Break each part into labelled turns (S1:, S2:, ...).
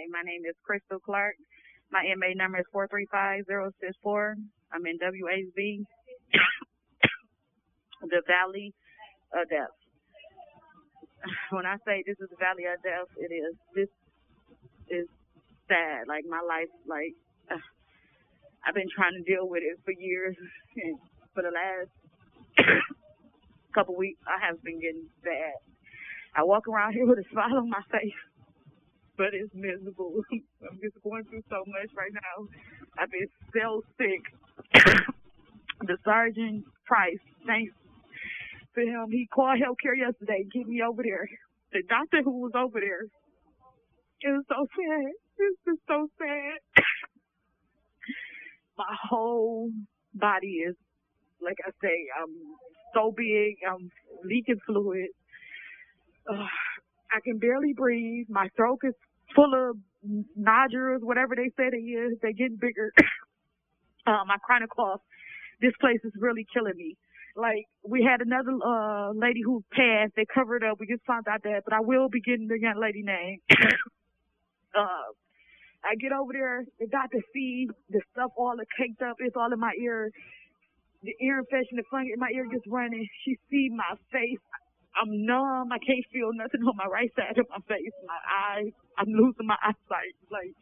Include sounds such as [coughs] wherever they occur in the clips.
S1: Hi, my name is Crystal Clark. My MA number is 435064. I'm in WHB, [coughs] the Valley of Death. [sighs] When I say this is the Valley of Death, it is. This is sad. Like my life, like uh, [sighs] I've been trying to deal with it for years, and for the last [coughs] couple weeks, I have been getting bad. I walk around here with a smile on my face but it's miserable. [laughs] I'm just going through so much right now. I've been so sick. [coughs] the Sergeant Price, thanks to him, he called healthcare yesterday, get me over there. The doctor who was over there, it was so sad. It's just so sad. [coughs] My whole body is, like I say, I'm so big. I'm leaking fluid. Uh, I can barely breathe. My throat is full of nodules, whatever they say they is. They're getting bigger. [coughs] uh, my chronic cough. This place is really killing me. Like we had another uh lady who passed. They covered up. We just found out that, but I will be getting the young lady name. [coughs] uh, I get over there. The doctor see the stuff all caked up. It's all in my ear. The ear infection, the fungus in my ear just running. She see my face. I'm numb. I can't feel nothing on my right side of my face. My eyes, I'm losing my eyesight. Like,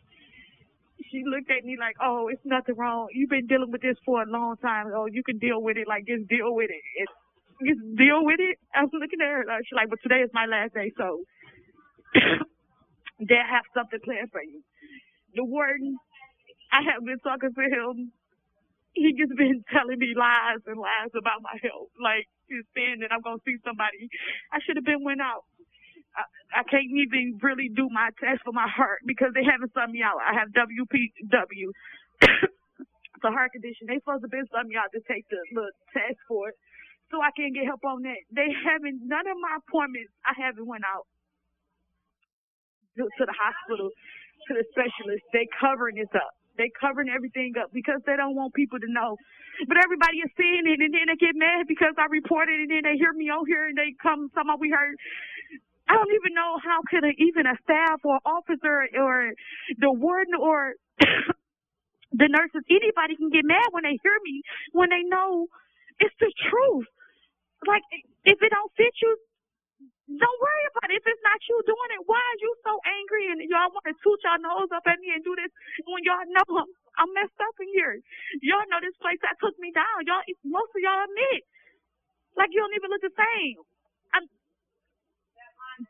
S1: she looked at me like, oh, it's nothing wrong. You've been dealing with this for a long time. Oh, you can deal with it. Like, just deal with it. Just deal with it. I was looking at her. Like, she's like, but today is my last day, so [coughs] they have something planned for you. The warden, I have been talking to him. He just been telling me lies and lies about my health. Like, is saying that I'm gonna see somebody. I should have been went out. I, I can't even really do my test for my heart because they haven't sent me out. I have WPW. it's a heart condition. They supposed to been sent me out to take the little test for it. So I can't get help on that. They haven't none of my appointments I haven't went out to, to the hospital, to the specialist. They covering this up. They covering everything up because they don't want people to know. But everybody is seeing it and then they get mad because I reported and then they hear me on here and they come somehow we heard I don't even know how could a, even a staff or officer or the warden or [coughs] the nurses, anybody can get mad when they hear me, when they know it's the truth. Like, if it don't fit you, don't worry about it. If it's not you doing it, why are you so angry and y'all want to toot y'all nose up at me and do this when y'all know I'm, I'm messed up in here? Y'all know this place that took me down. Y'all, most of y'all admit. Like you don't even look the same. I'm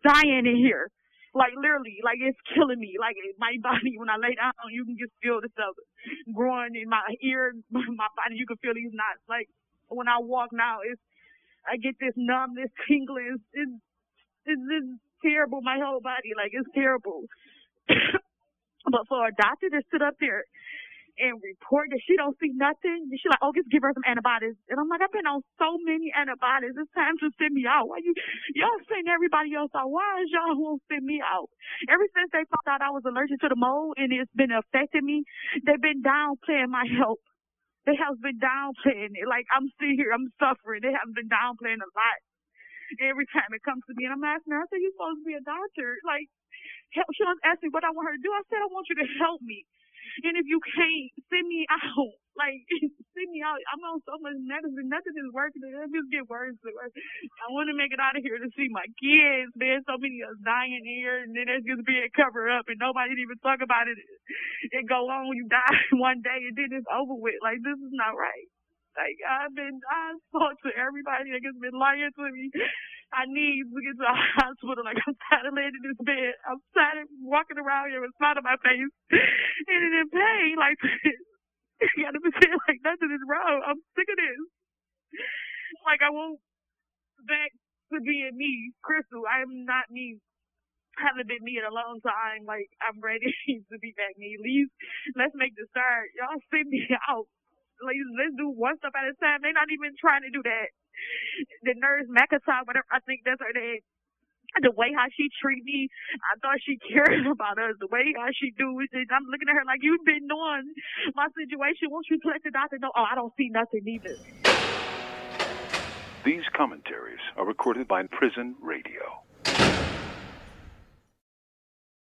S1: dying in here. Like literally, like it's killing me. Like my [laughs] body, when I lay down, you can just feel the stuff growing in my ear, [laughs] my body. You can feel these knots. Like when I walk now, it's I get this numbness, tingling. It's, it's it's just terrible. My whole body, like, it's terrible. [coughs] but for a doctor to sit up there and report that she don't see nothing, she like, oh, just give her some antibiotics. And I'm like, I've been on so many antibiotics. It's time to send me out. Why you y'all send everybody else out? Why is y'all won't send me out? Ever since they found out I was allergic to the mold and it's been affecting me, they've been downplaying my health. They have been downplaying it. Like I'm still here, I'm suffering. They have been downplaying a lot every time it comes to me. And I'm asking her, I said, You're supposed to be a doctor. Like, help. she was asking what I want her to do. I said, I want you to help me. And if you can't, send me out. [laughs] Like, [laughs] send me out. I'm on so much medicine. Nothing is working. It just get worse and worse. I want to make it out of here to see my kids. There's so many of us dying here, and then it's just being covered up, and nobody even talk about it. It go on, you die [laughs] one day, and then it's over with. Like, this is not right. Like I've been, I've talked to everybody that has been lying to me. I need to get to the [laughs] hospital. Like I'm tired of laying in this bed. I'm tired of walking around here with smile on my face and in pain. Like [laughs] you gotta be saying like nothing is wrong. I'm sick of this. Like I won't back to being me, Crystal. I am not me. haven't been me in a long time. Like I'm ready [laughs] to be back me. Least let's make the start. Y'all send me out like, let's do one step at a time. They're not even trying to do that. The nurse McIntyre, whatever I think that's her name. The way how she treat me, I thought she [laughs] cared about us. The way how she do it, I'm looking at her like you've been knowing my situation. Won't you let the doctor know? Oh, I don't see nothing either.
S2: These commentaries are recorded by Prison Radio.